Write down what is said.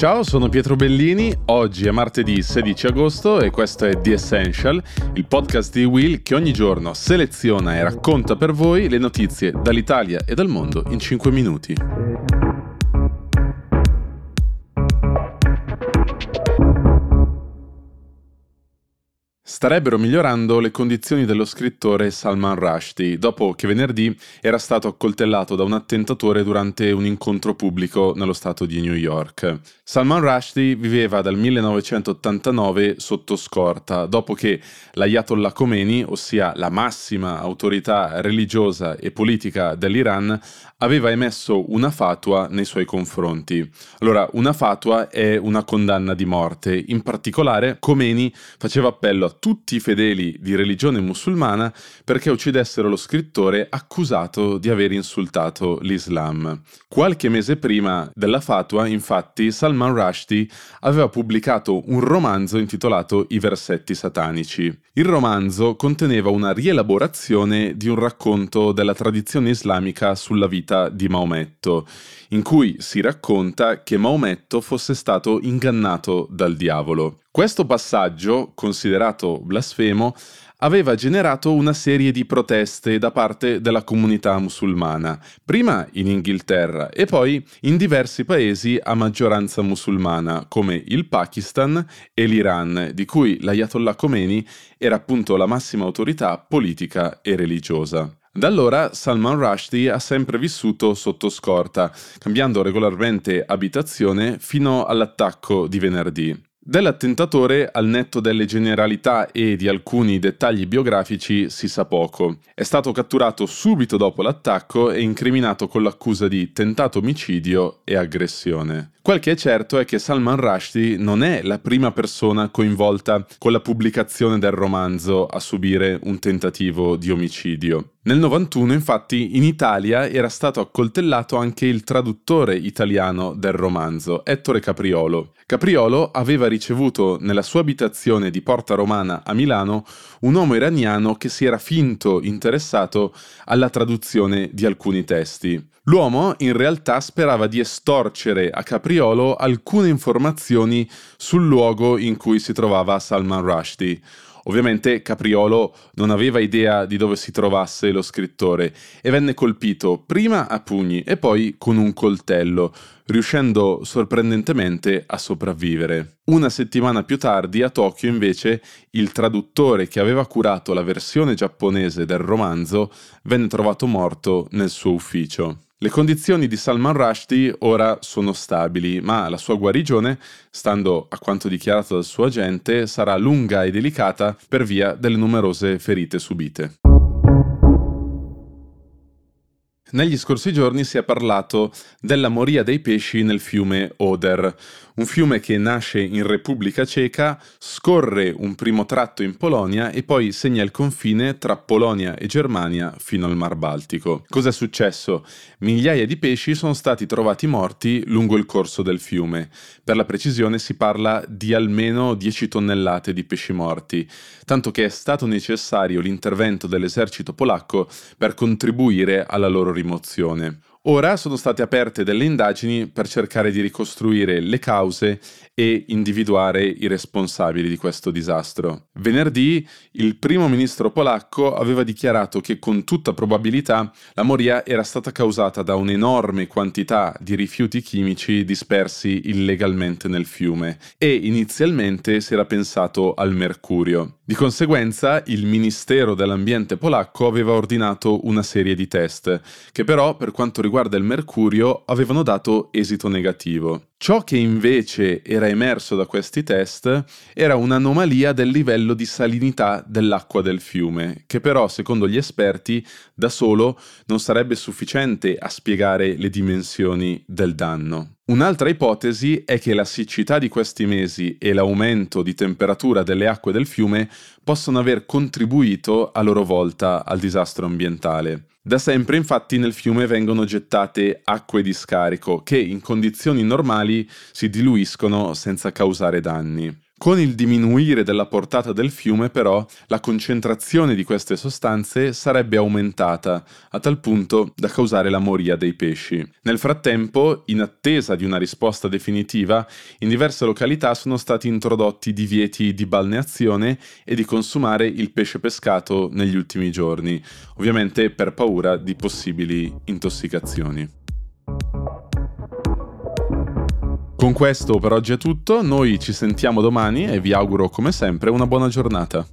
Ciao, sono Pietro Bellini, oggi è martedì 16 agosto e questo è The Essential, il podcast di Will che ogni giorno seleziona e racconta per voi le notizie dall'Italia e dal mondo in 5 minuti. Starebbero migliorando le condizioni dello scrittore Salman Rushdie dopo che venerdì era stato accoltellato da un attentatore durante un incontro pubblico nello stato di New York. Salman Rushdie viveva dal 1989 sotto scorta dopo che l'Ayatollah Khomeini, ossia la massima autorità religiosa e politica dell'Iran, aveva emesso una fatua nei suoi confronti. Allora, una fatua è una condanna di morte. In particolare, Khomeini faceva appello a tutti i fedeli di religione musulmana perché uccidessero lo scrittore accusato di aver insultato l'Islam. Qualche mese prima della fatua, infatti, Salman Rushdie aveva pubblicato un romanzo intitolato I versetti satanici. Il romanzo conteneva una rielaborazione di un racconto della tradizione islamica sulla vita di Maometto, in cui si racconta che Maometto fosse stato ingannato dal diavolo. Questo passaggio, considerato blasfemo, aveva generato una serie di proteste da parte della comunità musulmana, prima in Inghilterra e poi in diversi paesi a maggioranza musulmana, come il Pakistan e l'Iran, di cui l'Ayatollah Khomeini era appunto la massima autorità politica e religiosa. Da allora Salman Rushdie ha sempre vissuto sotto scorta, cambiando regolarmente abitazione fino all'attacco di venerdì. Dell'attentatore, al netto delle generalità e di alcuni dettagli biografici, si sa poco. È stato catturato subito dopo l'attacco e incriminato con l'accusa di tentato omicidio e aggressione. Quel che è certo è che Salman Rushdie non è la prima persona coinvolta con la pubblicazione del romanzo a subire un tentativo di omicidio. Nel 91, infatti, in Italia era stato accoltellato anche il traduttore italiano del romanzo, Ettore Capriolo. Capriolo aveva ricevuto nella sua abitazione di Porta Romana a Milano un uomo iraniano che si era finto interessato alla traduzione di alcuni testi. L'uomo in realtà sperava di estorcere a Capriolo alcune informazioni sul luogo in cui si trovava Salman Rushdie. Ovviamente Capriolo non aveva idea di dove si trovasse lo scrittore e venne colpito prima a pugni e poi con un coltello, riuscendo sorprendentemente a sopravvivere. Una settimana più tardi a Tokyo invece il traduttore che aveva curato la versione giapponese del romanzo venne trovato morto nel suo ufficio. Le condizioni di Salman Rushdie ora sono stabili, ma la sua guarigione, stando a quanto dichiarato dal suo agente, sarà lunga e delicata per via delle numerose ferite subite. Negli scorsi giorni si è parlato della moria dei pesci nel fiume Oder, un fiume che nasce in Repubblica Ceca, scorre un primo tratto in Polonia e poi segna il confine tra Polonia e Germania fino al Mar Baltico. Cos'è successo? Migliaia di pesci sono stati trovati morti lungo il corso del fiume. Per la precisione si parla di almeno 10 tonnellate di pesci morti, tanto che è stato necessario l'intervento dell'esercito polacco per contribuire alla loro rimozione. Ora sono state aperte delle indagini per cercare di ricostruire le cause e individuare i responsabili di questo disastro. Venerdì il primo ministro polacco aveva dichiarato che con tutta probabilità la moria era stata causata da un'enorme quantità di rifiuti chimici dispersi illegalmente nel fiume e inizialmente si era pensato al mercurio. Di conseguenza il Ministero dell'Ambiente polacco aveva ordinato una serie di test, che però per quanto riguarda il mercurio avevano dato esito negativo. Ciò che invece era emerso da questi test era un'anomalia del livello di salinità dell'acqua del fiume, che però, secondo gli esperti, da solo non sarebbe sufficiente a spiegare le dimensioni del danno. Un'altra ipotesi è che la siccità di questi mesi e l'aumento di temperatura delle acque del fiume possono aver contribuito a loro volta al disastro ambientale. Da sempre infatti nel fiume vengono gettate acque di scarico che in condizioni normali si diluiscono senza causare danni. Con il diminuire della portata del fiume, però, la concentrazione di queste sostanze sarebbe aumentata, a tal punto da causare la moria dei pesci. Nel frattempo, in attesa di una risposta definitiva, in diverse località sono stati introdotti divieti di balneazione e di consumare il pesce pescato negli ultimi giorni, ovviamente per paura di possibili intossicazioni. Con questo per oggi è tutto, noi ci sentiamo domani e vi auguro come sempre una buona giornata.